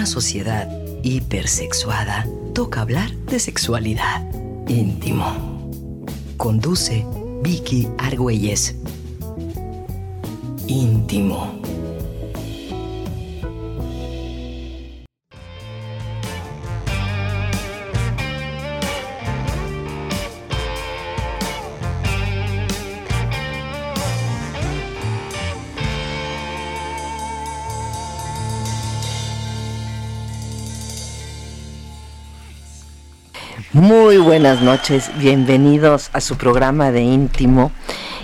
una sociedad hipersexuada, toca hablar de sexualidad. Íntimo. Conduce Vicky Argüelles. Íntimo. Muy buenas noches, bienvenidos a su programa de íntimo.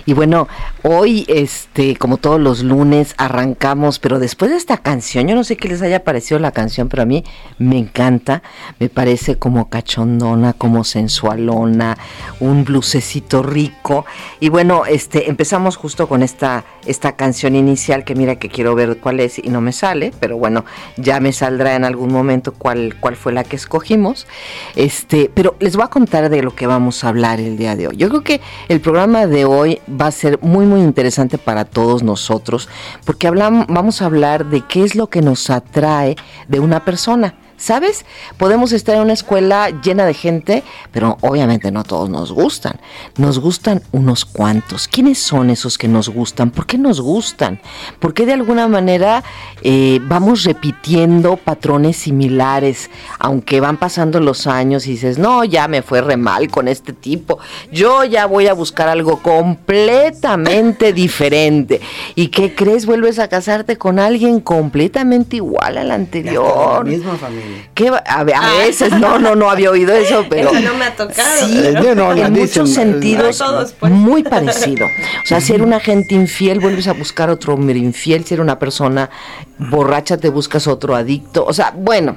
Y bueno, hoy, este, como todos los lunes, arrancamos, pero después de esta canción, yo no sé qué les haya parecido la canción, pero a mí me encanta, me parece como cachondona, como sensualona, un blusecito rico. Y bueno, este, empezamos justo con esta, esta canción inicial, que mira que quiero ver cuál es y no me sale, pero bueno, ya me saldrá en algún momento cuál, cuál fue la que escogimos. Este, pero les voy a contar de lo que vamos a hablar el día de hoy. Yo creo que el programa de hoy va a ser muy muy interesante para todos nosotros porque hablamos, vamos a hablar de qué es lo que nos atrae de una persona. ¿Sabes? Podemos estar en una escuela llena de gente, pero obviamente no todos nos gustan. Nos gustan unos cuantos. ¿Quiénes son esos que nos gustan? ¿Por qué nos gustan? ¿Por qué de alguna manera eh, vamos repitiendo patrones similares? Aunque van pasando los años y dices, no, ya me fue re mal con este tipo. Yo ya voy a buscar algo completamente diferente. ¿Y qué crees? Vuelves a casarte con alguien completamente igual al anterior. La misma familia. ¿Qué va? A, ve- a veces, no, no, no había oído eso, pero Eso no me ha tocado. sí, Eh, no, en dicen, muchos sentidos, todos, pues. muy parecido. O sea, si era una gente infiel, vuelves a buscar otro hombre infiel. Si era una persona borracha, te buscas otro adicto. O sea, bueno.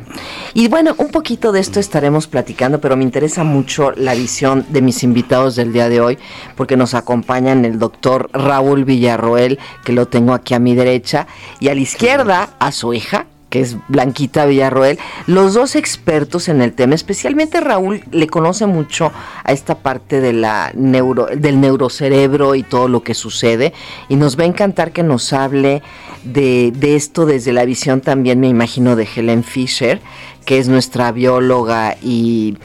Y bueno, un poquito de esto estaremos platicando, pero me interesa mucho la visión de mis invitados del día de hoy, porque nos acompañan el doctor Raúl Villarroel, que lo tengo aquí a mi derecha, y a la izquierda, a su hija, que es Blanquita Villarroel, los dos expertos en el tema, especialmente Raúl le conoce mucho a esta parte de la neuro, del neurocerebro y todo lo que sucede, y nos va a encantar que nos hable de, de esto desde la visión también, me imagino, de Helen Fisher, que es nuestra bióloga y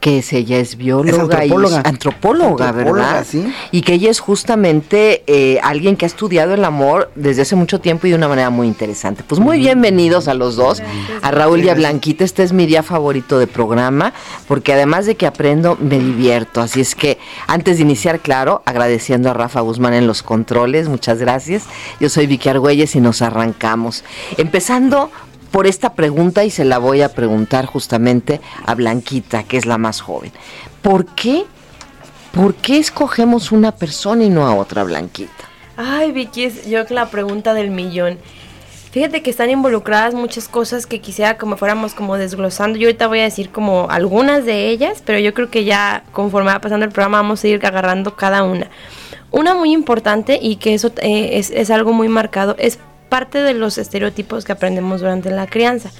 que es ella es bióloga antropóloga. y antropóloga, Antropóloga, ¿verdad? sí. Y que ella es justamente eh, alguien que ha estudiado el amor desde hace mucho tiempo y de una manera muy interesante. Pues muy bienvenidos a los dos, a Raúl y a Blanquita. Este es mi día favorito de programa, porque además de que aprendo, me divierto. Así es que antes de iniciar, claro, agradeciendo a Rafa Guzmán en los controles, muchas gracias. Yo soy Vicky Argüelles y nos arrancamos. Empezando por esta pregunta y se la voy a preguntar justamente a Blanquita, que es la más joven. ¿Por qué? ¿Por qué escogemos una persona y no a otra Blanquita? Ay, Vicky, yo que la pregunta del millón. Fíjate que están involucradas muchas cosas que quisiera como fuéramos como desglosando. Yo ahorita voy a decir como algunas de ellas, pero yo creo que ya conforme va pasando el programa vamos a ir agarrando cada una. Una muy importante y que eso eh, es algo muy marcado es parte de los estereotipos que aprendemos durante la crianza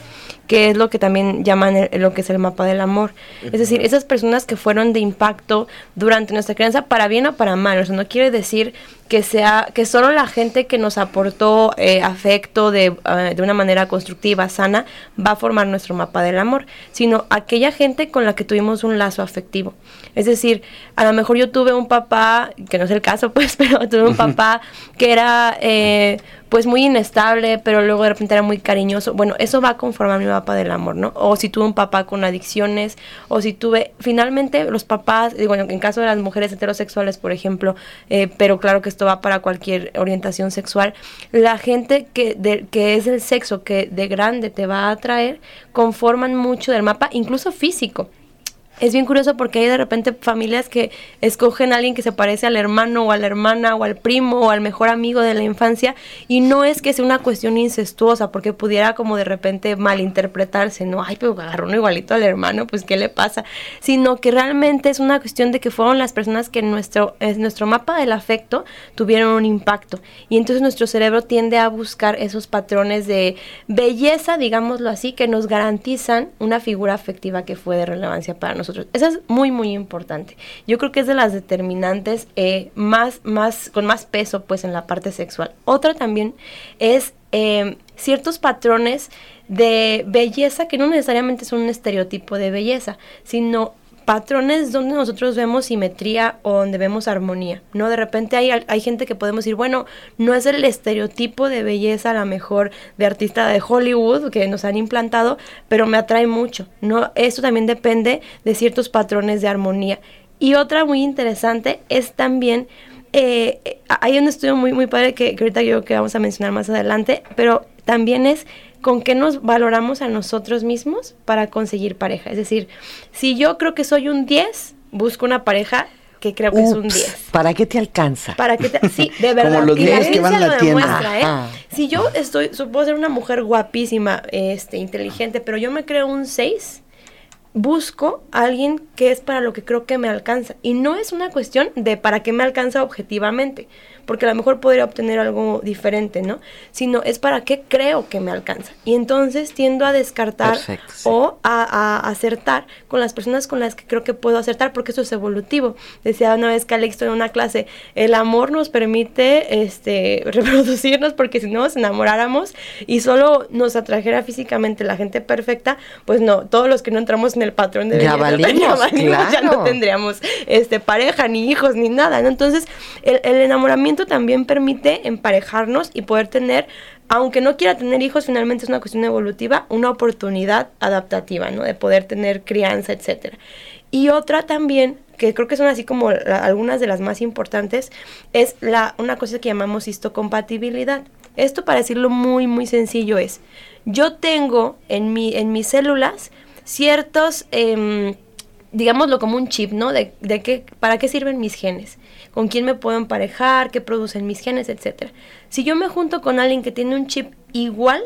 que es lo que también llaman el- lo que es el mapa del amor. Es decir, esas personas que fueron de impacto durante nuestra crianza, para bien o para mal. O sea, no quiere decir que sea que solo la gente que nos aportó eh, afecto de, eh, de una manera constructiva, sana, va a formar nuestro mapa del amor, sino aquella gente con la que tuvimos un lazo afectivo. Es decir, a lo mejor yo tuve un papá, que no es el caso, pues, pero tuve un papá que era eh, pues muy inestable, pero luego de repente era muy cariñoso. Bueno, eso va a conformar mi mapa del amor, ¿no? O si tuve un papá con adicciones, o si tuve, finalmente los papás, digo, en caso de las mujeres heterosexuales, por ejemplo, eh, pero claro que esto va para cualquier orientación sexual, la gente que, de- que es el sexo que de grande te va a atraer, conforman mucho del mapa, incluso físico. Es bien curioso porque hay de repente familias que escogen a alguien que se parece al hermano o a la hermana o al primo o al mejor amigo de la infancia y no es que sea una cuestión incestuosa porque pudiera como de repente malinterpretarse, no, ay, pero agarró uno igualito al hermano, pues qué le pasa, sino que realmente es una cuestión de que fueron las personas que en nuestro, en nuestro mapa del afecto tuvieron un impacto y entonces nuestro cerebro tiende a buscar esos patrones de belleza, digámoslo así, que nos garantizan una figura afectiva que fue de relevancia para nosotros. Eso es muy, muy importante. Yo creo que es de las determinantes eh, más, más, con más peso pues en la parte sexual. Otra también es eh, ciertos patrones de belleza que no necesariamente son un estereotipo de belleza, sino patrones donde nosotros vemos simetría o donde vemos armonía, ¿no? De repente hay, hay gente que podemos decir, bueno, no es el estereotipo de belleza a la mejor de artista de Hollywood que nos han implantado, pero me atrae mucho, ¿no? Esto también depende de ciertos patrones de armonía. Y otra muy interesante es también, eh, hay un estudio muy, muy padre que, que ahorita yo creo que vamos a mencionar más adelante, pero también es con qué nos valoramos a nosotros mismos para conseguir pareja. Es decir, si yo creo que soy un 10, busco una pareja que creo que es un 10. ¿Para qué te alcanza? Para que te, sí, de verdad. Como los y la 10 que van a la tienda. demuestra, ¿eh? Ah. Si yo estoy, puedo ser una mujer guapísima, este, inteligente, pero yo me creo un 6, busco a alguien que es para lo que creo que me alcanza. Y no es una cuestión de para qué me alcanza objetivamente, porque a lo mejor podría obtener algo diferente, ¿no? Sino es para qué creo que me alcanza. Y entonces tiendo a descartar Perfecto, sí. o a, a acertar con las personas con las que creo que puedo acertar, porque eso es evolutivo. Decía una vez Calixto en una clase, el amor nos permite este, reproducirnos, porque si no nos enamoráramos y solo nos atrajera físicamente la gente perfecta, pues no, todos los que no entramos en el patrón de Ya valimos, ya no claro. tendríamos este, pareja, ni hijos, ni nada, ¿no? Entonces, el, el enamoramiento también permite emparejarnos y poder tener, aunque no quiera tener hijos, finalmente es una cuestión evolutiva, una oportunidad adaptativa, ¿no? De poder tener crianza, etcétera. Y otra también, que creo que son así como algunas de las más importantes, es la, una cosa que llamamos histocompatibilidad. Esto, para decirlo muy, muy sencillo, es, yo tengo en, mi, en mis células ciertos, em, digámoslo como un chip, ¿no? De, de qué, para qué sirven mis genes, con quién me puedo emparejar, qué producen mis genes, etcétera. Si yo me junto con alguien que tiene un chip igual,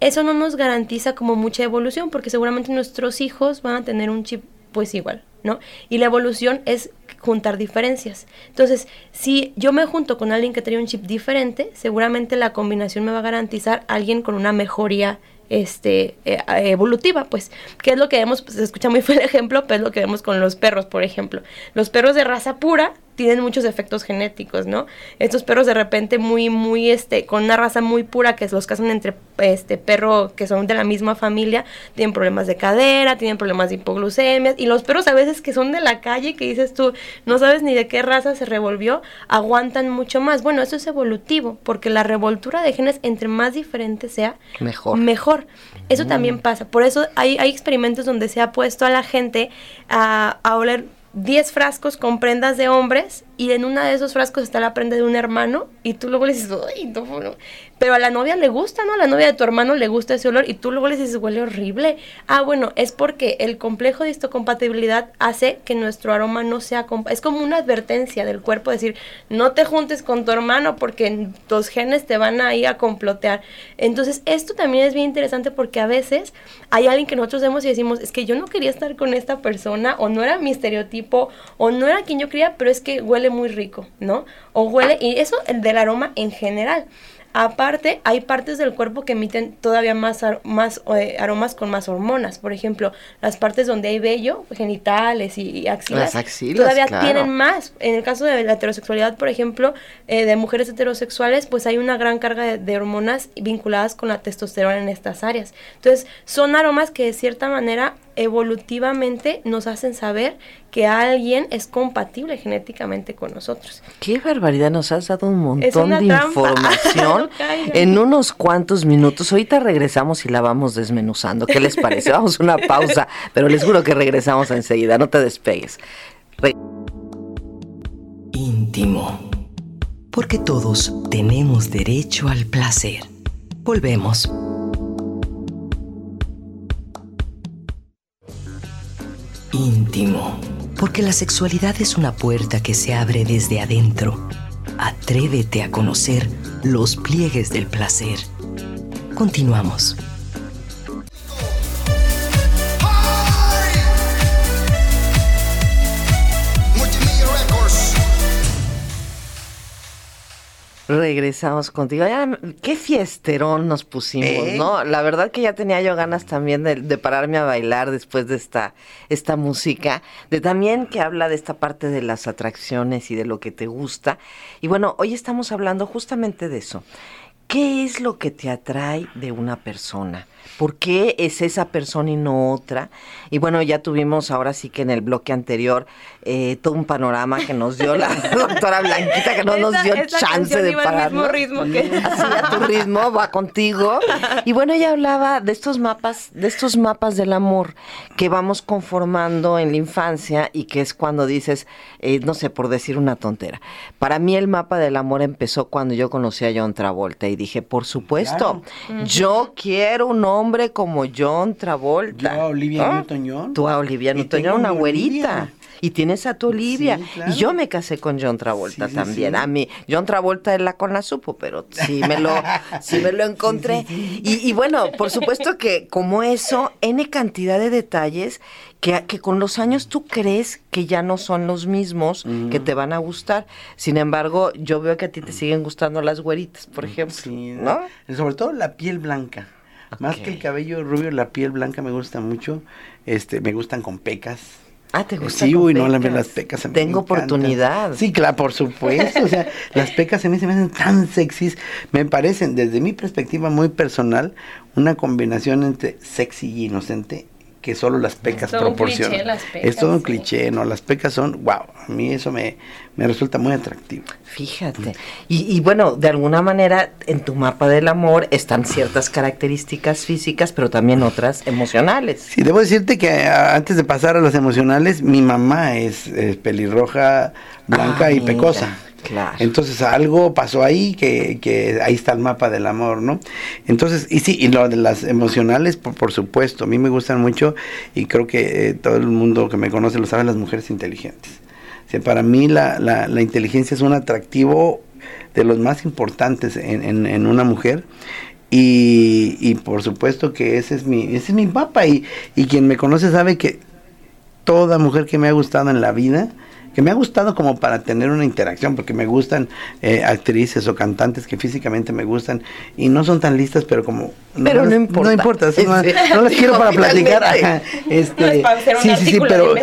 eso no nos garantiza como mucha evolución, porque seguramente nuestros hijos van a tener un chip pues igual, ¿no? Y la evolución es juntar diferencias. Entonces, si yo me junto con alguien que tiene un chip diferente, seguramente la combinación me va a garantizar alguien con una mejoría este eh, evolutiva, pues, que es lo que vemos, pues se escucha muy feo el ejemplo, pero es lo que vemos con los perros, por ejemplo. Los perros de raza pura tienen muchos efectos genéticos, ¿no? Estos perros de repente muy, muy, este, con una raza muy pura que los casan entre, este, perro que son de la misma familia, tienen problemas de cadera, tienen problemas de hipoglucemia, y los perros a veces que son de la calle, que dices tú, no sabes ni de qué raza se revolvió, aguantan mucho más. Bueno, eso es evolutivo, porque la revoltura de genes, entre más diferente sea, Mejor. mejor. Eso también pasa. Por eso hay, hay experimentos donde se ha puesto a la gente a, a oler 10 frascos con prendas de hombres y en una de esos frascos está la prenda de un hermano y tú luego le dices, "Ay, no, no". pero a la novia le gusta, ¿no? A la novia de tu hermano le gusta ese olor y tú luego le dices, huele horrible. Ah, bueno, es porque el complejo de histocompatibilidad hace que nuestro aroma no sea... Es como una advertencia del cuerpo, decir, no te juntes con tu hermano porque tus genes te van a ir a complotear. Entonces, esto también es bien interesante porque a veces hay alguien que nosotros vemos y decimos, es que yo no quería estar con esta persona o no era mi estereotipo o no era quien yo quería, pero es que huele muy rico, ¿no? O huele, y eso el del aroma en general. Aparte, hay partes del cuerpo que emiten todavía más, ar- más eh, aromas con más hormonas. Por ejemplo, las partes donde hay vello, genitales y, y axilas, Las axilas, todavía claro. tienen más. En el caso de la heterosexualidad, por ejemplo, eh, de mujeres heterosexuales, pues hay una gran carga de, de hormonas vinculadas con la testosterona en estas áreas. Entonces, son aromas que de cierta manera evolutivamente nos hacen saber que alguien es compatible genéticamente con nosotros. Qué barbaridad, nos has dado un montón de trampa. información No en unos cuantos minutos. Ahorita regresamos y la vamos desmenuzando. ¿Qué les parece? Vamos a una pausa, pero les juro que regresamos enseguida, no te despegues. Re- íntimo. Porque todos tenemos derecho al placer. Volvemos. Íntimo. Porque la sexualidad es una puerta que se abre desde adentro. Atrévete a conocer los pliegues del placer. Continuamos. Regresamos contigo. Ya, qué fiesterón nos pusimos, ¿Eh? ¿no? La verdad que ya tenía yo ganas también de, de pararme a bailar después de esta, esta música, de también que habla de esta parte de las atracciones y de lo que te gusta. Y bueno, hoy estamos hablando justamente de eso. ¿Qué es lo que te atrae de una persona? ¿Por qué es esa persona y no otra? Y bueno, ya tuvimos ahora sí que en el bloque anterior eh, todo un panorama que nos dio la doctora Blanquita, que no nos dio chance de parar. mismo ritmo que... Así a tu ritmo, va contigo. Y bueno, ella hablaba de estos mapas, de estos mapas del amor que vamos conformando en la infancia y que es cuando dices, eh, no sé, por decir una tontera. Para mí el mapa del amor empezó cuando yo conocí a John Travolta y dije, por supuesto, yo quiero un hombre como John Travolta. Yo a Olivia ¿Ah? Newton-John. Tú a Olivia Newton-John, una güerita. Y tienes a tu Olivia. Sí, claro. Y yo me casé con John Travolta Sí, también. sí. A mí, John Travolta él la con la supo, pero sí me lo, sí me lo encontré. Y, y bueno, por supuesto que como eso, N cantidad de detalles que, que con los años tú crees que ya no son los mismos que te van a gustar. Sin embargo, yo veo que a ti te siguen gustando las güeritas, por ejemplo. Sí, ¿No? Sobre todo la piel blanca. Más que el cabello rubio, la piel blanca me gusta mucho. Este, me gustan con pecas. Ah, ¿te gusta Sí, uy, no, la- las pecas se Tengo oportunidad. Sí, claro, por supuesto. O sea, las pecas a mí se me hacen tan sexys. Me parecen, desde mi perspectiva muy personal, una combinación entre sexy y inocente que solo las pecas todo un proporcionan. cliché, las pecas, es todo un sí. cliché, ¿no? Las pecas son, wow, a mí eso me, me resulta muy atractivo. Fíjate. Y, y bueno, de alguna manera en tu mapa del amor están ciertas características físicas, pero también otras emocionales. Sí, debo decirte que antes de pasar a las emocionales, mi mamá es, pelirroja, blanca Ah, y mira, pecosa. Entonces algo pasó ahí que, que ahí está el mapa del amor, ¿no? Entonces, y sí, y lo de las emocionales, por, supuesto, a mí me gustan mucho y creo que eh, todo el mundo que me conoce lo sabe, las mujeres inteligentes. Para mí la, la, la inteligencia es un atractivo de los más importantes en una mujer. Y, y por supuesto que ese es mi, ese es mi mapa. Y, y quien me conoce sabe que toda mujer que me ha gustado en la vida, que me ha gustado como para tener una interacción, porque me gustan eh, actrices o cantantes que físicamente me gustan y no son tan listas, pero como... Pero no las- importa. No importa, sí, no, no las quiero para platicar. ajá, este, No es para hacer un sí, sí, sí, pero...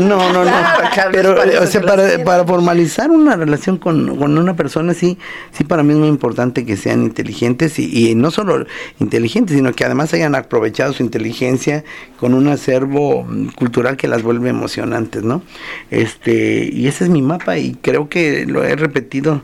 No, no, no. Pero, o sea, para, para formalizar una relación con, con una persona, sí, sí, para mí es muy importante que sean inteligentes y, y no solo inteligentes, sino que además hayan aprovechado su inteligencia con un acervo cultural que las vuelve emocionantes, ¿no? Este, y ese es mi mapa y creo que lo he repetido.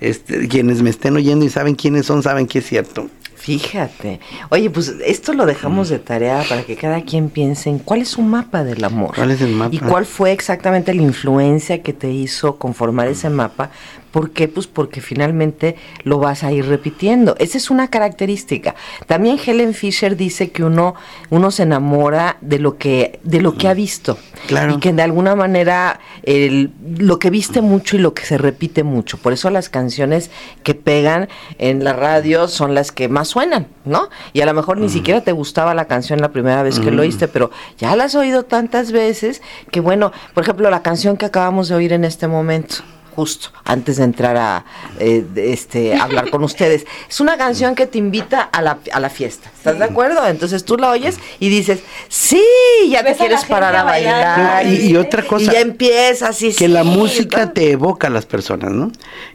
Este, quienes me estén oyendo y saben quiénes son, saben que es cierto. Fíjate. Oye, pues esto lo dejamos de tarea para que cada quien piense en cuál es su mapa del amor. ¿Cuál es el mapa? Y cuál fue exactamente la influencia que te hizo conformar ese mapa. ¿Por qué? Pues porque finalmente lo vas a ir repitiendo. Esa es una característica. También Helen Fisher dice que uno, uno se enamora de lo que, de lo que ha visto. Claro. Y que de alguna manera el- lo que viste mucho y lo que se repite mucho. Por eso las canciones que pegan en la radio son las que más suenan, ¿no? Y a lo mejor ni siquiera te gustaba la canción la primera vez que lo oíste, pero ya la has oído tantas veces que bueno, por ejemplo, la canción que acabamos de oír en este momento justo antes de entrar a eh, de- este hablar con ustedes. Es una canción que te invita a la, a la fiesta. ¿Estás de acuerdo? Entonces tú la oyes y dices, sí, ya te a quieres parar a bailar. No, y- y otra cosa, Y ya empiezas y que sí, la música ¿no? te evoca a las personas, ¿no?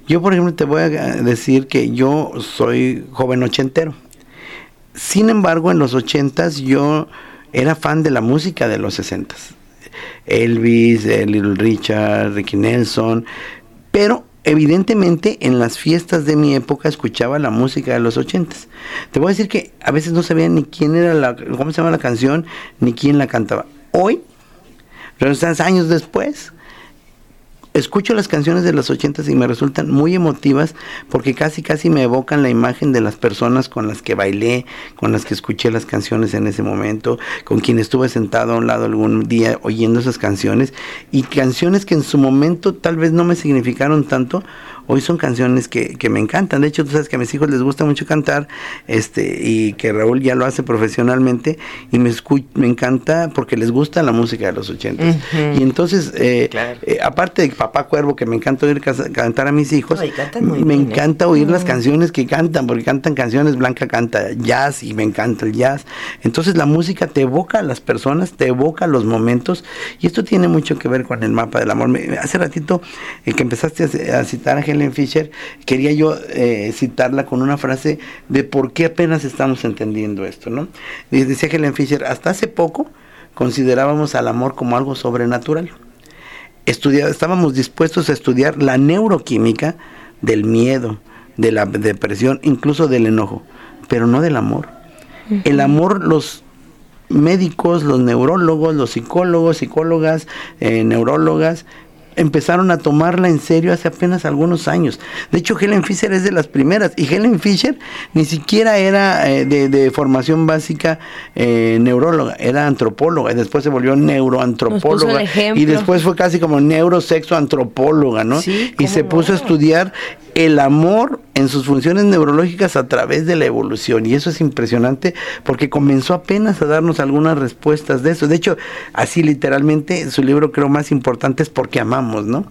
Yo, por ejemplo, te voy a decir que yo soy joven ochentero. Sin embargo, en los ochentas yo era fan de la música de los sesentas. Elvis, Little Richard, Ricky Nelson, pero evidentemente en las fiestas de mi época escuchaba la música de los ochentas. Te voy a decir que a veces no sabía ni quién era la, cómo se llama la canción, ni quién la cantaba. Hoy, resultan años después, escucho las canciones de los ochentas y me resultan muy emotivas porque casi casi me evocan la imagen de las personas con las que bailé, con las que escuché las canciones en ese momento, con quien estuve sentado a un lado algún día oyendo esas canciones. Y canciones que en su momento tal vez no me significaron tanto, hoy son canciones que, que me encantan. De hecho, tú sabes que a mis hijos les gusta mucho cantar este y que Raúl ya lo hace profesionalmente y me, me encanta porque les gusta la música de los ochentas. Y entonces, eh, Claro. eh, aparte de papá cuervo que me encanta oír cantar a mis hijos, No, me bien, ¿eh? encanta oír las canciones que cantan, porque cantan canciones, Blanca canta jazz y me encanta el jazz. Entonces la música te evoca a las personas, te evoca a los momentos y esto tiene mucho que ver con el mapa del amor. Me- hace ratito eh, que empezaste a, a citar a Helen Fisher, quería yo eh, citarla con una frase de por qué apenas estamos entendiendo esto, ¿no? Decía Helen Fisher, hasta hace poco considerábamos al amor como algo sobrenatural estudia- estábamos dispuestos a estudiar la neuroquímica del miedo, de la depresión, incluso del enojo, pero no del amor. El amor, los médicos, los neurólogos, los psicólogos, psicólogas, eh, neurólogas, empezaron a tomarla en serio hace apenas algunos años. De hecho, Helen Fisher es de las primeras. Y Helen Fisher ni siquiera era eh, de, de formación básica eh, neuróloga, era antropóloga. Y después se volvió neuroantropóloga. Y después fue casi como neurosexoantropóloga, ¿no? Sí, y ¿cómo se puso a estudiar el amor en sus funciones neurológicas a través de la evolución. Y eso es impresionante porque comenzó apenas a darnos algunas respuestas de eso. De hecho, así literalmente, su libro creo más importante es Porque amamos, ¿no?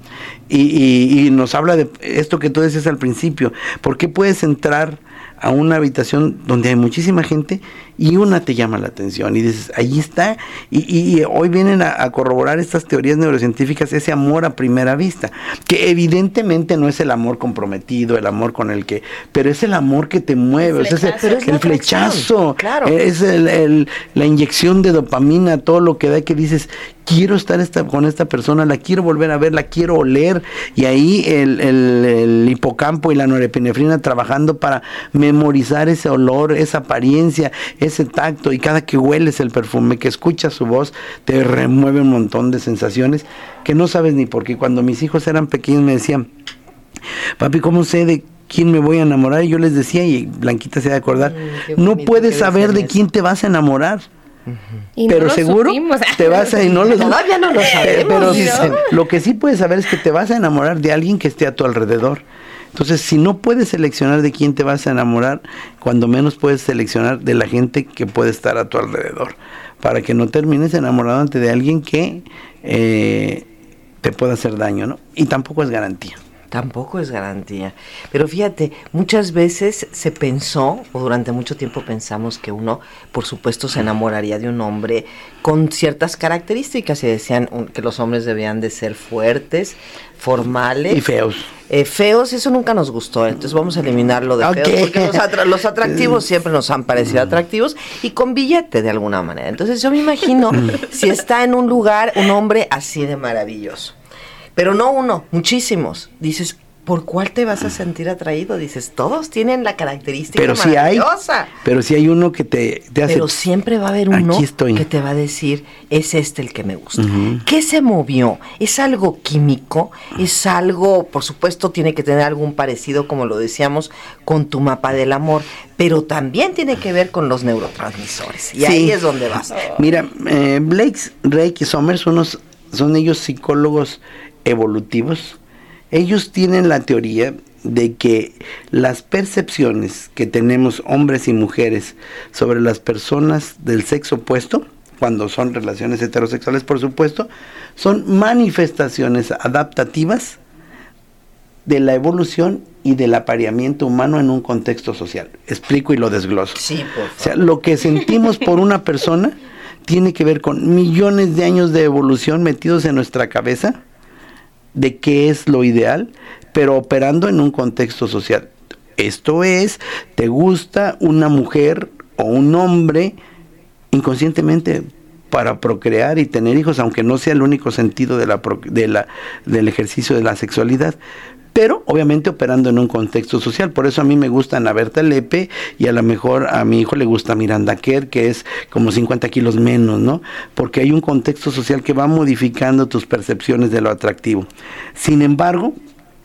Y, y- y nos habla de esto que tú decías al principio. ¿Por qué puedes entrar a una habitación donde hay muchísima gente y una te llama la atención y dices, ahí está, y, y- y hoy vienen a, a corroborar estas teorías neurocientíficas, ese amor a primera vista, que evidentemente no es el amor comprometido, el amor con el que, pero es el amor que te mueve, o sea, es el, flechazo. Es la el flechazo, claro. es el- el- la inyección de dopamina, todo lo que da que dices, quiero estar esta, con esta persona, la quiero volver a ver, la quiero oler, y ahí el, el- el hipocampo y la norepinefrina trabajando para memorizar ese olor, esa apariencia, ese tacto, y cada que hueles el perfume, que escuchas su voz, te remueve un montón de sensaciones que no sabes ni por qué. Cuando mis hijos eran pequeños me decían, papi, ¿cómo sé de quién me voy a enamorar? Y yo les decía, y Blanquita se ha de acordar, Mm, no puedes saber de eso. quién te vas a enamorar. Y no pero seguro supimos. te vas a y no lo Todavía no lo sabemos, pero dicen. lo que sí puedes saber es que te vas a enamorar de alguien que esté a tu alrededor entonces si no puedes seleccionar de quién te vas a enamorar cuando menos puedes seleccionar de la gente que puede estar a tu alrededor para que no termines enamorándote de alguien que eh, te pueda hacer daño no y tampoco es garantía Tampoco es garantía. Pero fíjate, muchas veces se pensó, o durante mucho tiempo pensamos que uno, por supuesto, se enamoraría de un hombre con ciertas características. Y decían que los hombres debían de ser fuertes, formales. y feos Eh, feos, eso nunca nos gustó, entonces vamos a eliminarlo de Ok. feos, porque los, atra- los atractivos siempre nos han parecido atractivos y con billete de alguna manera. Entonces yo me imagino si está en un lugar un hombre así de maravilloso, pero no uno, muchísimos. Dices, ¿por cuál te vas a sentir atraído? Dices, todos tienen la característica pero si hay pero si hay uno que te, te hace Pero siempre va a haber uno que te va a decir, es este el que me gusta. ¿Qué se movió? ¿Es algo químico? ¿Es algo, por supuesto, tiene que tener algún parecido, como lo decíamos, con tu mapa del amor? Pero también tiene que ver con los neurotransmisores. Y Sí. ahí es donde vas. Mira, eh, Blake, Drake y Somers unos, son ellos psicólogos evolutivos. Ellos tienen la teoría de que las percepciones que tenemos hombres y mujeres sobre las personas del sexo opuesto, cuando son relaciones heterosexuales por supuesto, son manifestaciones adaptativas de la evolución y del apareamiento humano en un contexto social. Explico y lo desgloso. Sí, por O sea, lo que sentimos por una persona tiene que ver con millones de años de evolución metidos en nuestra cabeza de qué es lo ideal, pero operando en un contexto social. Esto es, te gusta una mujer o un hombre inconscientemente para procrear y tener hijos, aunque no sea el único sentido de la, de la, del ejercicio de la sexualidad. Pero obviamente operando en un contexto social. Por eso a mí me gusta Ana Berta Lepe y a lo mejor a mi hijo le gusta Miranda Kerr, que es como 50 kilos menos, ¿no? Porque hay un contexto social que va modificando tus percepciones de lo atractivo. Sin embargo,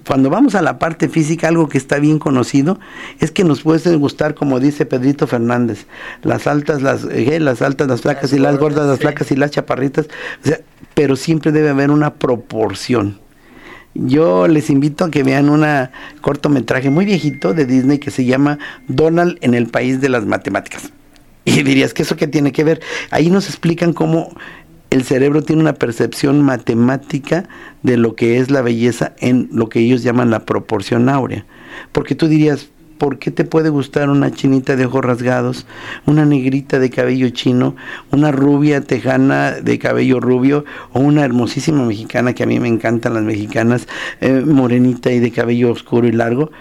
cuando vamos a la parte física, algo que está bien conocido es que nos puede gustar, como dice Pedrito Fernández, las altas, las, eh, las altas, las flacas Las y las gordas, gordas, las sí. flacas y las chaparritas, o sea, pero siempre debe haber una proporción. Yo les invito a que vean un cortometraje muy viejito de Disney que se llama Donald en el país de las matemáticas. Y dirías que eso qué tiene que ver. Ahí nos explican cómo el cerebro tiene una percepción matemática de lo que es la belleza en lo que ellos llaman la proporción áurea. Porque tú dirías, ¿por qué te puede gustar una chinita de ojos rasgados, una negrita de cabello chino, una rubia tejana de cabello rubio o una hermosísima mexicana que a mí me encantan las mexicanas, eh, morenita y de cabello oscuro y largo?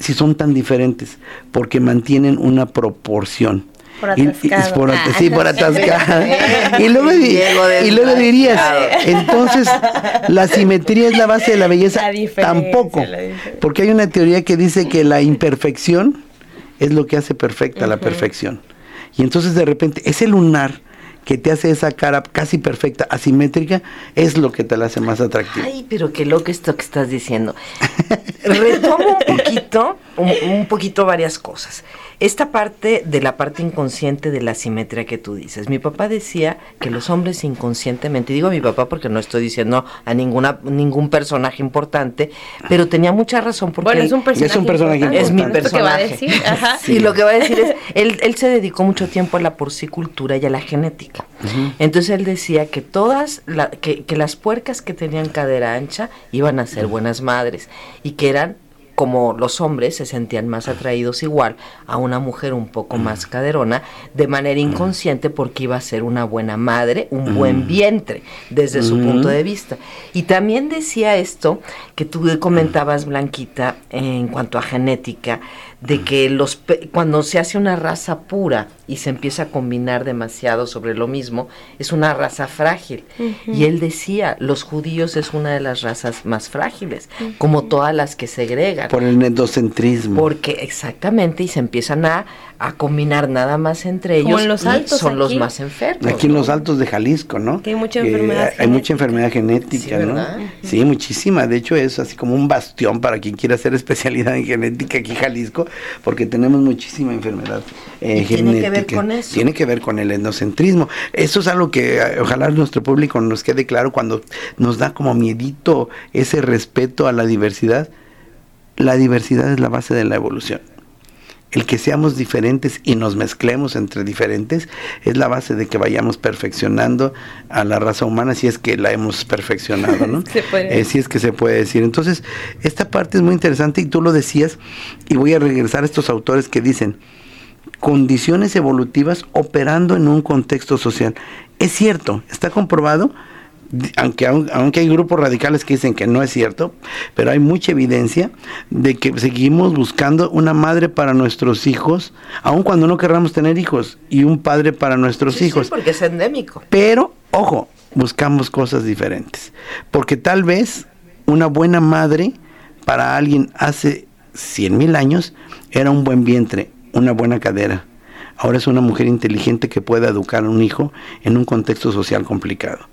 Si son tan diferentes, porque mantienen una proporción. Por Y- y- atascado. por at- sí, por atascada. y luego, y luego dirías, entonces, la simetría es la base de la belleza. La Tampoco. la. Porque hay una teoría que dice que la imperfección es lo que hace perfecta la perfección. Y entonces de repente ese lunar que te hace esa cara casi perfecta, asimétrica, es lo que te la hace más atractiva. Ay, pero qué loco esto que estás diciendo. Retomo un poquito, un, un poquito varias cosas. Esta parte de la parte inconsciente de la simetría que tú dices. Mi papá decía que los hombres inconscientemente, y digo a mi papá porque no estoy diciendo a ninguna ningún personaje importante, pero tenía mucha razón porque Bueno, es un personaje. Es un personaje importante. es mi lo que va a personaje. decir. Ajá. Sí. Y lo que va a decir es, él, él se dedicó mucho tiempo a la porcicultura y a la genética. Entonces él decía que todas, la- que, que las puercas que tenían cadera ancha iban a ser buenas madres y que eran como los hombres se sentían más atraídos igual a una mujer un poco más caderona, de manera inconsciente porque iba a ser una buena madre, un buen vientre, desde su punto de vista. Y también decía esto que tú comentabas, Blanquita, en cuanto a genética, de que los pe- cuando se hace una raza pura y se empieza a combinar demasiado sobre lo mismo, es una raza frágil. Y él decía, los judíos es una de las razas más frágiles, como todas las que segregan. Por el endocentrismo. Porque exactamente, y se empiezan a, a combinar nada más entre ellos Como en los y altos son los más enfermos. Aquí en los altos de Jalisco, ¿no? Que hay mucha enfermedad hay- Hay mucha genética. enfermedad genética, Sí. Sí, muchísima. De hecho, es así como un bastión para quien quiera hacer especialidad en genética aquí en Jalisco, porque tenemos muchísima enfermedad eh, Y tiene que ver genética. con eso. Tiene que ver con el endocentrismo. Eso es algo que eh, ojalá nuestro público nos quede claro cuando nos da como miedito ese respeto a la diversidad. La diversidad es la base de la evolución el que seamos diferentes y nos mezclemos entre diferentes es la base de que vayamos perfeccionando a la raza humana si es que la hemos perfeccionado, ¿no? Se puede. Eh, si es que se puede decir. Entonces, esta parte es muy interesante y tú lo decías y voy a regresar a estos autores que dicen condiciones evolutivas operando en un contexto social. Es cierto, está comprobado, aunque, aun- aunque hay grupos radicales que dicen que no es cierto, pero hay mucha evidencia de que seguimos buscando una madre para nuestros hijos, aun cuando no querramos tener hijos, y un padre para nuestros Sí, sí, hijos. porque es endémico. Pero, ojo, buscamos cosas diferentes. Porque tal vez una buena madre para alguien hace 100 mil años era un buen vientre, una buena cadera. Ahora es una mujer inteligente que puede educar a un hijo en un contexto social complicado.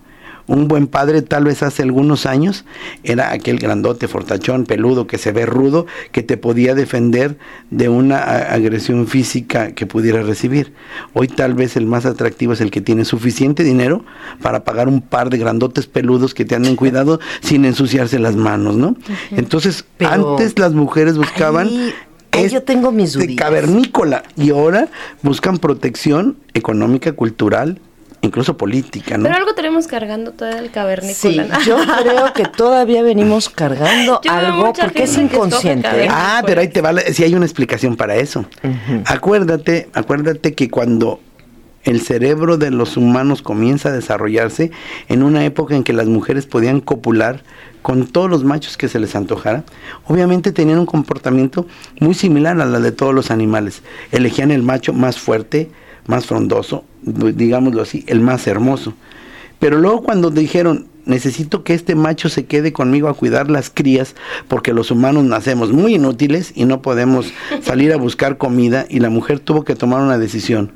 Un buen padre tal vez hace algunos años era aquel grandote, fortachón, peludo, que se ve rudo, que te podía defender de una agresión física que pudiera recibir. Hoy tal vez el más atractivo es el que tiene suficiente dinero para pagar un par de grandotes peludos que te anden cuidado sin ensuciarse las manos, ¿no? Entonces, Pero antes las mujeres buscaban... ahí- ahí yo tengo mis este duditas. cavernícola y ahora buscan protección económica, cultural, incluso política, ¿no? Pero algo tenemos cargando todo el Sí, cavernícola. yo creo que todavía venimos cargando algo porque es inconsciente. ¿eh? Ah, pero ahí te va, si hay una explicación para eso. Acuérdate, acuérdate que cuando el cerebro de los humanos comienza a desarrollarse en una época en que las mujeres podían copular con todos los machos que se les antojara, obviamente tenían un comportamiento muy similar a la de todos los animales. Elegían el macho más fuerte, más frondoso, digámoslo así, el más hermoso. Pero luego cuando dijeron, necesito que este macho se quede conmigo a cuidar las crías, porque los humanos nacemos muy inútiles y no podemos salir a buscar comida, y la mujer tuvo que tomar una decisión.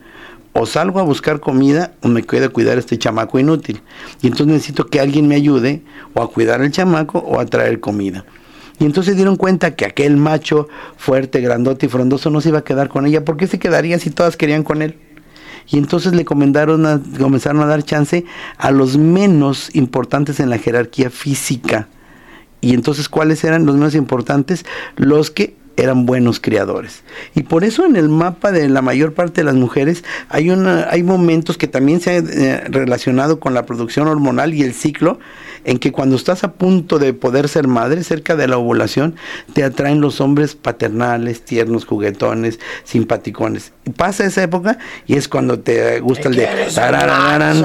O salgo a buscar comida o me quedo a cuidar a este chamaco inútil. Y entonces necesito que alguien me ayude o a cuidar al chamaco o a traer comida. Y entonces dieron cuenta que aquel macho fuerte, grandote y frondoso no se iba a quedar con ella. ¿Por qué se quedaría si todas querían con él? Y entonces le comenzaron a, comenzaron a dar chance a los menos importantes en la jerarquía física. Y entonces, ¿cuáles eran los menos importantes? Los que eran buenos criadores. Y por eso en el mapa de la mayor parte de las mujeres hay, una, hay momentos que también se han eh, relacionado con la producción hormonal y el ciclo, en que cuando estás a punto de poder ser madre, cerca de la ovulación, te atraen los hombres paternales, tiernos, juguetones, simpaticones. Pasa esa época y es cuando te gusta el de tarararán,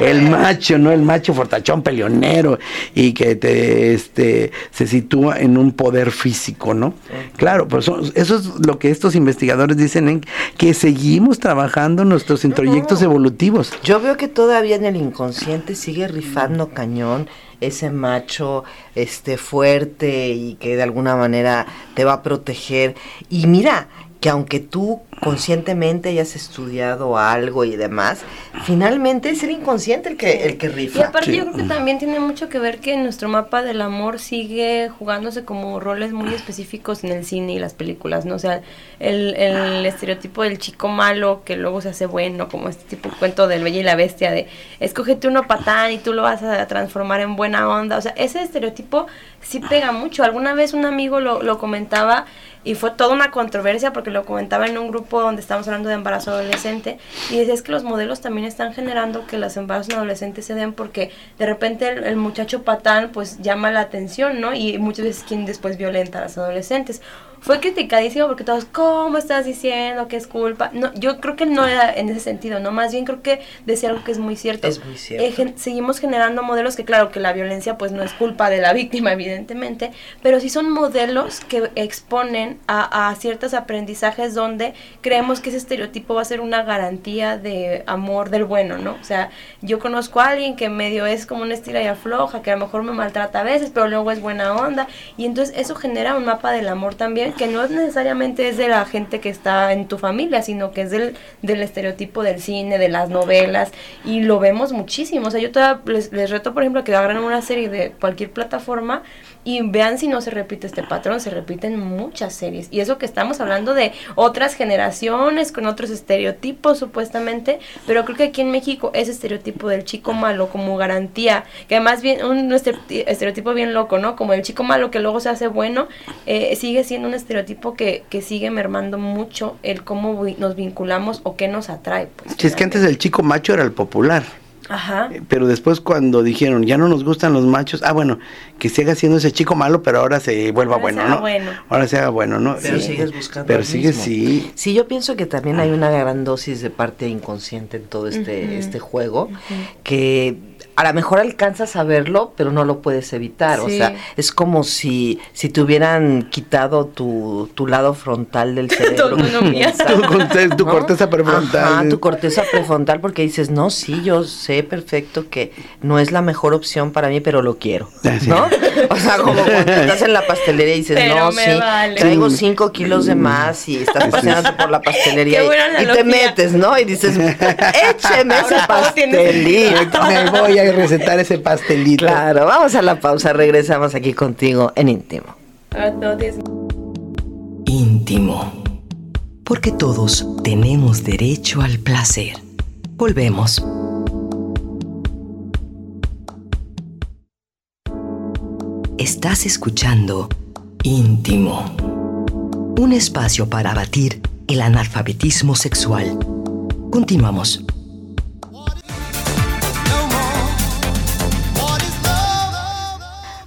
el macho, ¿no? El macho fortachón, peleonero y que te este se sitúa en un poder físico, ¿no? Claro, pues eso, eso es lo que estos investigadores dicen en que seguimos trabajando nuestros introyectos no. evolutivos. Yo veo que todavía en el inconsciente sigue rifando cañón ese macho este fuerte y que de alguna manera te va a proteger. Y mira, que aunque tú conscientemente hayas estudiado algo y demás, finalmente es el inconsciente el que, el que Y rifa. aparte Sí. yo creo que también tiene mucho que ver que nuestro mapa del amor sigue jugándose como roles muy específicos en el cine y las películas, ¿no? O sea, el, el estereotipo del chico malo que luego se hace bueno, como este tipo de cuento del Bella y la Bestia de escógete uno patán y tú lo vas a transformar en buena onda. O sea, ese estereotipo sí pega mucho. Alguna vez un amigo lo, lo comentaba y fue toda una controversia porque lo comentaba en un grupo donde estábamos hablando de embarazo adolescente y decía es que los modelos también están generando que los embarazos en adolescentes se den porque de repente el, el muchacho patán pues llama la atención, ¿no? Y muchas veces quien después violenta a las adolescentes. Fue criticadísimo porque todos, ¿cómo estás diciendo que es culpa? No, yo creo que no era en ese sentido, ¿no? Más bien creo que decía algo que es muy cierto. Es muy cierto. Eh, gen- seguimos generando modelos que claro que la violencia pues no es culpa de la víctima evidentemente, pero sí son modelos que exponen a, a ciertos aprendizajes donde creemos que ese estereotipo va a ser una garantía de amor del bueno, ¿no? O sea, yo conozco a alguien que medio es como una estira y afloja, que a lo mejor me maltrata a veces, pero luego es buena onda, y entonces eso genera un mapa del amor también, que no es necesariamente es de la gente que está en tu familia, sino que es del, del estereotipo del cine, de las novelas, y lo vemos muchísimo. O sea, yo les, les reto, por ejemplo, que agarren una serie de cualquier plataforma y vean si no se repite este patrón, se repiten muchas series. Y eso que estamos hablando de otras generaciones, con otros estereotipos supuestamente, pero creo que aquí en México ese estereotipo del chico malo como garantía, que además bien un este- estereotipo bien loco, ¿no? Como el chico malo que luego se hace bueno, eh, sigue siendo un estereotipo que, que sigue mermando mucho el cómo vi- nos vinculamos o qué nos atrae. Pues, Si es que antes el chico macho era el popular. Ajá. Eh, Pero después cuando dijeron, ya no nos gustan los machos, ah, bueno, que siga siendo ese chico malo, pero ahora se vuelva Ahora bueno, ¿no? bueno. Ahora se haga bueno, ¿no? Pero Sí. sigues buscando Pero al sigue, mismo. sí. Sí, yo pienso que también hay una gran dosis de parte inconsciente en todo este, este juego, que a lo mejor alcanzas a verlo, pero no lo puedes evitar. O sea, es como si, si te hubieran quitado tu, tu lado frontal del cerebro. Tu corte- tu corteza prefrontal. Ajá, tu corteza prefrontal, porque dices, no, sí, yo sé perfecto que no es la mejor opción para mí, pero lo quiero. ¿No? O sea, como cuando estás en la pastelería y dices, Pero no, sí, vale. traigo cinco kilos de más y estás paseando por la pastelería Qué y- te metes, ¿no? Y dices, écheme ese pastelito. Me voy a recetar ese pastelito. Claro, vamos a la pausa, regresamos aquí contigo en íntimo. Íntimo. Porque todos tenemos derecho al placer. Volvemos. Estás escuchando Íntimo. Un espacio para abatir el analfabetismo sexual. Continuamos.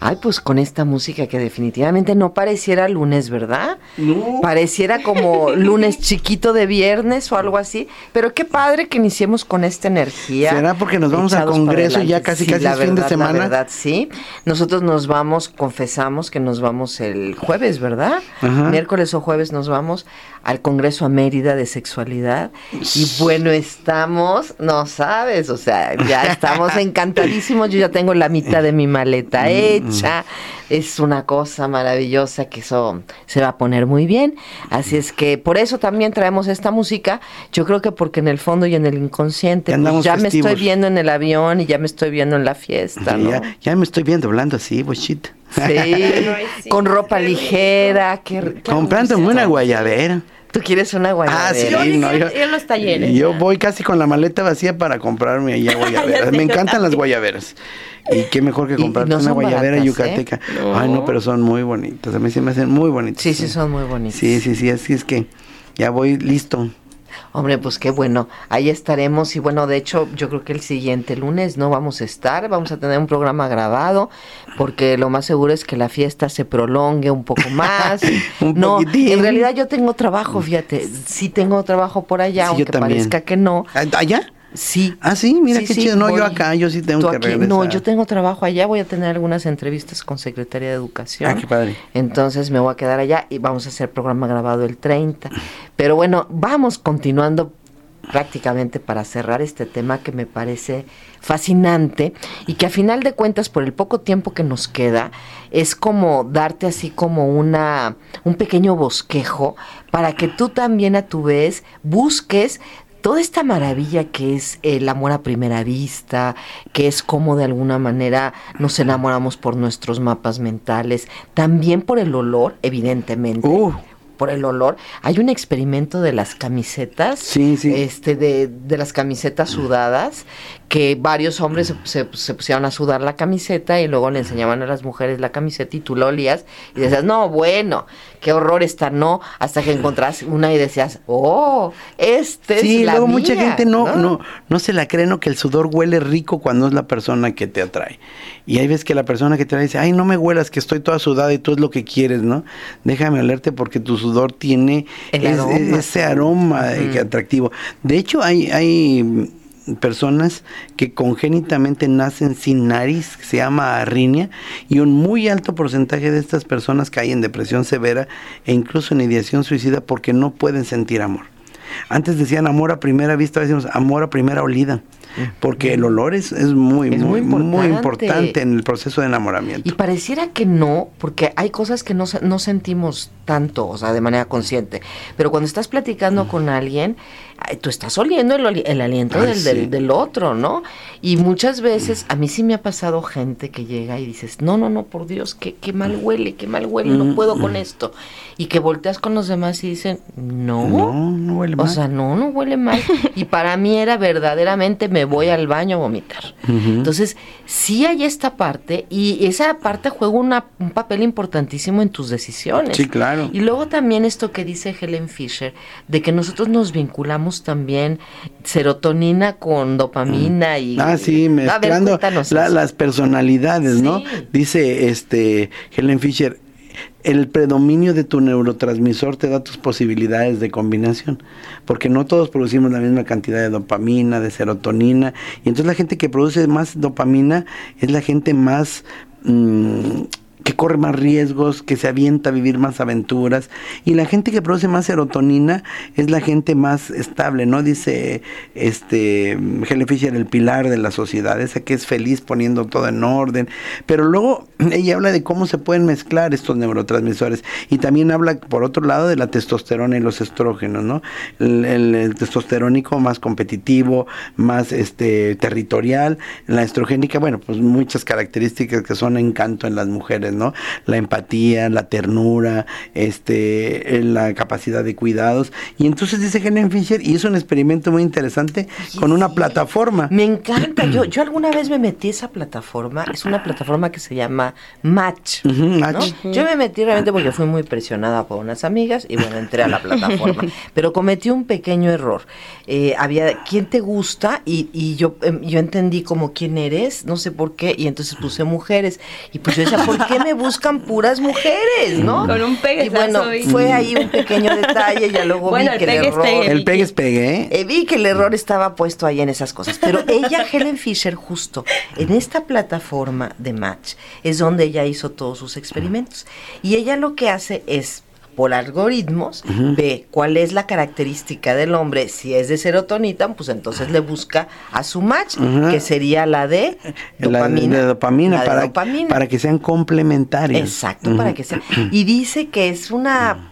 Ay, pues con esta música que definitivamente no pareciera lunes, ¿verdad? No. Pareciera como lunes chiquito de viernes o algo así. Pero qué padre que iniciemos con esta energía. ¿Será porque nos vamos al congreso y ya casi, Sí, casi la es fin de semana? La verdad, sí. Nosotros nos vamos, confesamos que nos vamos el jueves, ¿verdad? Ajá. Miércoles o jueves nos vamos al Congreso a Mérida de Sexualidad. Y bueno, estamos, no sabes, o sea, ya estamos encantadísimos. Yo ya tengo la mitad de mi maleta hecha. Es una cosa maravillosa que eso se va a poner muy bien. Así es que por eso también traemos esta música. Yo creo que porque en el fondo y en el inconsciente, Ya pues, andamos ya me estoy viendo en el avión y ya me estoy viendo en la fiesta, Sí, ¿no? ya, ya me estoy viendo hablando así, bochita. Sí, con ropa ligera, qué, qué Comprándome gusto. una guayabera. Tú quieres una guayabera. Ah, sí, Yo no, yo, a los talleres, Yo ya. voy casi con la maleta vacía para comprarme allá guayaberas. Ya Me encantan las guayaberas. Y qué mejor que comprarte no una guayabera baratas, ¿eh? yucateca. No. Ay, no, pero son muy bonitas. A mí se me hacen muy bonitas. Sí, sí, son muy bonitas. Sí, sí, sí, así es que ya voy listo. Hombre, pues qué bueno. Ahí estaremos y bueno, de hecho, yo creo que el siguiente lunes no vamos a estar, vamos a tener un programa grabado porque lo más seguro es que la fiesta se prolongue un poco más. Un no, poquitín. en realidad yo tengo trabajo, fíjate, sí tengo trabajo por allá, Sí, aunque parezca que no. ¿Allá? Sí. Ah, sí, mira Sí, qué sí, chido. No, voy. yo acá, yo sí tengo que aquí- regresar. No, yo tengo trabajo allá, voy a tener algunas entrevistas con Secretaría de Educación. Ah, qué padre. Entonces me voy a quedar allá y vamos a hacer programa grabado el 30. Pero bueno, vamos continuando prácticamente para cerrar este tema que me parece fascinante y que a final de cuentas por el poco tiempo que nos queda es como darte así como una un pequeño bosquejo para que tú también a tu vez busques toda esta maravilla que es el amor a primera vista, que es como de alguna manera nos enamoramos por nuestros mapas mentales, también por el olor, evidentemente. Uh. Por el olor. Hay un experimento de las camisetas. Sí, sí. Este, de, de las camisetas sudadas, que varios hombres se, se- se pusieron a sudar la camiseta y luego le enseñaban a las mujeres la camiseta y tú la olías y decías, no, bueno, qué horror esta, no, hasta que encontrás una y decías, oh, este Sí, es la luego mucha mía", gente no, no, no se la cree, no, que el sudor huele rico cuando es la persona que te atrae. Y hay veces que la persona que te atrae dice, ay, no me huelas, que estoy toda sudada y tú es lo que quieres, ¿no? Déjame olerte porque tu sudor tiene El es- aroma. es- ese aroma eh, atractivo. De hecho, hay, hay personas que congénitamente nacen sin nariz, que se llama arritmia, y un muy alto porcentaje de estas personas caen en depresión severa e incluso en ideación suicida porque no pueden sentir amor. Antes decían amor a primera vista, ahora decimos amor a primera olida, porque el olor es, es muy, Es muy muy, muy importante. importante en el proceso de enamoramiento. Y pareciera que no, porque hay cosas que no, no sentimos tanto, o sea, de manera consciente. Pero cuando estás platicando con alguien, tú estás oliendo el, aliento Ay, del, sí. del, del otro, ¿no? Y muchas veces, a mí sí me ha pasado gente que llega y dices, no, no, no, por Dios, qué, qué mal huele, qué mal huele, no puedo con esto. Y que volteas con los demás y dicen, no, No, no huele o mal. sea, no, no huele mal. Y para mí era verdaderamente me voy al baño a vomitar. Entonces, sí hay esta parte y esa parte juega una- un papel importantísimo en tus decisiones. Sí, claro. Y luego también esto que dice Helen Fisher, de que nosotros nos vinculamos también serotonina con dopamina y... Ah, sí, ver, mezclando la- las personalidades, ¿no? Sí. Dice este Helen Fisher, el predominio de tu neurotransmisor te da tus posibilidades de combinación, porque no todos producimos la misma cantidad de dopamina, de serotonina, y entonces la gente que produce más dopamina es la gente más mm, que corre más riesgos, que se avienta a vivir más aventuras. Y la gente que produce más serotonina es la gente más estable, ¿no? Dice este Helen Fisher, el pilar de la sociedad, esa que es feliz poniendo todo en orden. Pero luego ella habla de cómo se pueden mezclar estos neurotransmisores. Y también habla, por otro lado, de la testosterona y los estrógenos, ¿no? El, testosterónico más competitivo, más este territorial. La estrogénica, bueno, pues muchas características que son encanto en las mujeres, ¿no? La empatía, la ternura, este, eh, la capacidad de cuidados. Y entonces dice Helen Fisher, y es un experimento muy interesante con una sí. plataforma. Me encanta. Yo, yo alguna vez me metí a esa plataforma. Es una plataforma que se llama Match. ¿no? Yo me metí realmente porque fui muy presionada por unas amigas y bueno, entré a la plataforma. Pero cometí un pequeño error. Eh, había quién te gusta y, y yo, em, yo entendí como quién eres, no sé por qué, y entonces puse mujeres. Y pues yo decía, ¿por qué me buscan puras mujeres, no? Con un Y peguesazo bueno, y- fue ahí un pequeño detalle, ya luego Bueno, vi que el pegue es error... pegue. El pegue es pegue, ¿eh? Eh, vi que el error estaba puesto ahí en esas cosas. Pero ella, Helen Fisher, justo en esta plataforma de Match, es donde ella hizo todos sus experimentos. Y ella lo que hace es, por algoritmos, ve cuál es la característica del hombre. Si es de serotonita, pues entonces le busca a su match, que sería la de La dopamina. de dopamina, La de para, dopamina. para que sean complementarios. Exacto, para que sea. Y dice que es una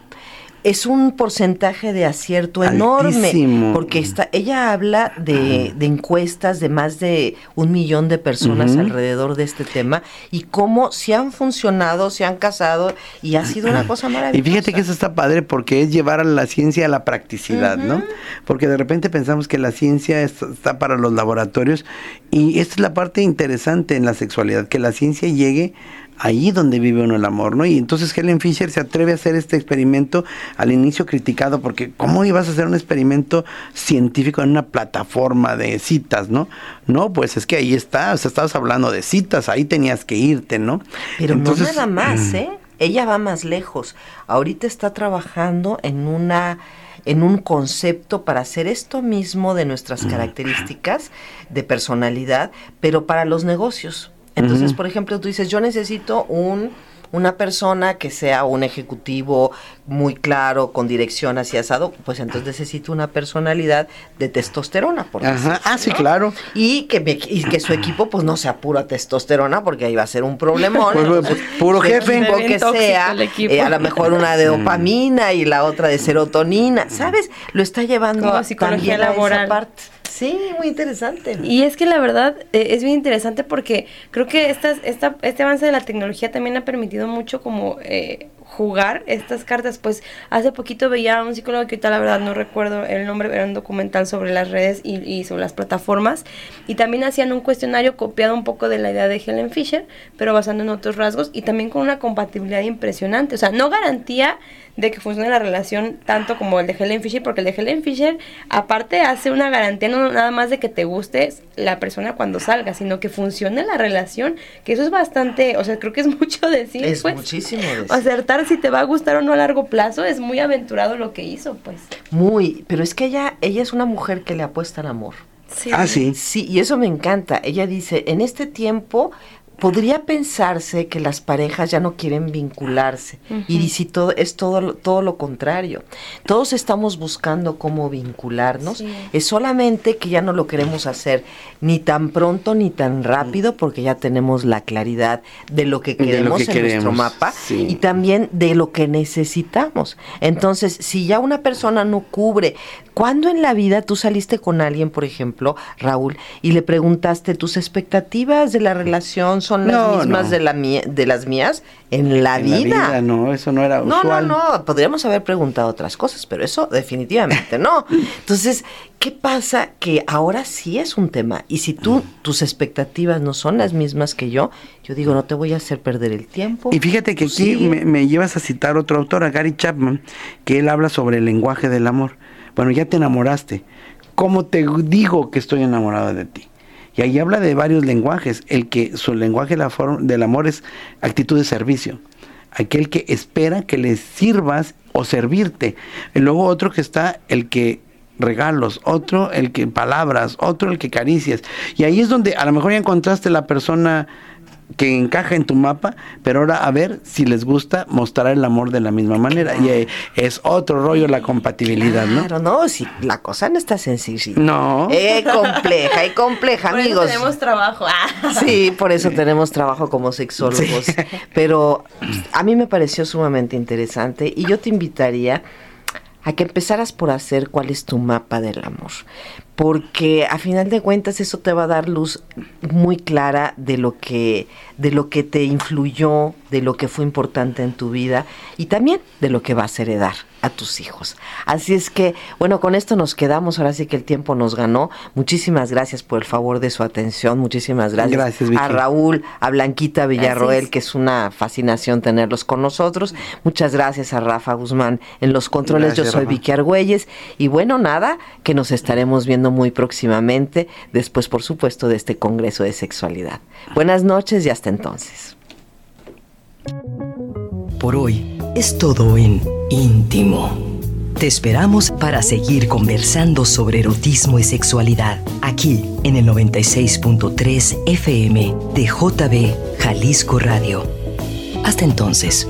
es un porcentaje de acierto enorme, porque está, ella habla de, de encuestas de más de un millón de personas alrededor de este tema y cómo se han funcionado, se han casado y ha sido una cosa maravillosa. Y fíjate que eso está padre porque es llevar a la ciencia a la practicidad, ¿no? Porque de repente pensamos que la ciencia es- está para los laboratorios y esta es la parte interesante en la sexualidad, que la ciencia llegue ahí donde vive uno el amor, ¿no? Y entonces Helen Fisher se atreve a hacer este experimento al inicio criticado porque ¿cómo ibas a hacer un experimento científico en una plataforma de citas, ¿no? No, pues es que ahí está, o sea, estabas hablando de citas, ahí tenías que irte, ¿no? Pero Entonces, no nada más, ¿eh? Ella va más lejos. Ahorita está trabajando en una en un concepto para hacer esto mismo de nuestras características de personalidad, pero para los negocios. Entonces, por ejemplo, tú dices, yo necesito un una persona que sea un ejecutivo muy claro, con dirección hacia asado, pues entonces necesito una personalidad de testosterona, por Ajá, ah, sí, ¿no? claro. Y que, me- y que su equipo pues no sea pura testosterona porque ahí va a ser un problemón. Pues, pues, puro jefe. que sea, el equipo. eh, a lo mejor una de dopamina y la otra de serotonina, ¿sabes? Lo está llevando a- psicología también a esa laboral. parte. Sí, muy interesante. Y es que la verdad eh, es bien interesante porque creo que estas, esta, este avance de la tecnología también ha permitido mucho como eh, jugar estas cartas. Pues hace poquito veía a un psicólogo que ahorita la verdad no recuerdo el nombre, era un documental sobre las redes y, y sobre las plataformas. Y también hacían un cuestionario copiado un poco de la idea de Helen Fisher, pero basando en otros rasgos y también con una compatibilidad impresionante. O sea, no garantía de que funcione la relación tanto como el de Helen Fisher, porque el de Helen Fisher aparte hace una garantía no nada más de que te guste la persona cuando salga, sino que funcione la relación, que eso es bastante, o sea, creo que es mucho decir, es pues. muchísimo. decir. Acertar si te va a gustar o no a largo plazo es muy aventurado lo que hizo, pues. Muy, pero es que ella, ella es una mujer que le apuesta al amor. Sí. Ah, sí. Sí, y eso me encanta. Ella dice, en este tiempo podría pensarse que las parejas ya no quieren vincularse y si todo es todo lo- todo lo contrario. Todos estamos buscando cómo vincularnos, Sí. es solamente que ya no lo queremos hacer ni tan pronto ni tan rápido porque ya tenemos la claridad de lo que lo queremos que en nuestro mapa sí. y también de lo que necesitamos. Entonces, si ya una persona no cubre, ¿cuándo en la vida tú saliste con alguien, por ejemplo, Raúl, y le preguntaste tus expectativas de la relación son las No, mismas no. de la mía- de las mías en la En la vida? vida, no, eso no era No, usual. no, no, podríamos haber preguntado otras cosas, pero eso definitivamente no. Entonces, ¿qué pasa? Que ahora sí es un tema. Y si tú, tus expectativas no son las mismas que yo, yo digo, no te voy a hacer perder el tiempo. Y fíjate que Tú aquí me, me llevas a citar otro autor, a Gary Chapman, que él habla sobre el lenguaje del amor. Bueno, ya te enamoraste. ¿Cómo te digo que estoy enamorado de ti? Y ahí habla de varios lenguajes. El que su lenguaje la del amor es actitud de servicio. Aquel que espera que le sirvas o servirte. Y luego otro que está el que regalos, otro el que palabras, otro el que caricias. Y ahí es donde a lo mejor ya encontraste la persona que encaja en tu mapa, pero ahora a ver si les gusta mostrar el amor de la misma manera. Y eh, es otro rollo la compatibilidad, ¿no? Claro, no, si la cosa no está sencilla. No. Eh, compleja y compleja, Por eso amigos. tenemos trabajo. Ah. Sí, por eso tenemos trabajo como sexólogos. Pero a mí me pareció sumamente interesante y yo te invitaría a que empezaras por hacer cuál es tu mapa del amor. Porque a final de cuentas eso te va a dar luz muy clara de lo que de lo que te influyó, de lo que fue importante en tu vida y también de lo que vas a heredar a tus hijos. Así es que, bueno, con esto nos quedamos, ahora sí que el tiempo nos ganó. Muchísimas gracias por el favor de su atención, muchísimas gracias, Gracias, a Raúl, a Blanquita Villarroel, Gracias. que es una fascinación tenerlos con nosotros. Muchas gracias a Rafa Guzmán en los controles. Gracias, Yo soy Rafa. Vicky Argüelles y bueno, nada, que nos estaremos viendo muy próximamente, después por supuesto de este Congreso de Sexualidad. Buenas noches y hasta entonces. Por hoy es todo en íntimo. Te esperamos para seguir conversando sobre erotismo y sexualidad aquí en el 96.3 FM de JB Jalisco Radio. Hasta entonces.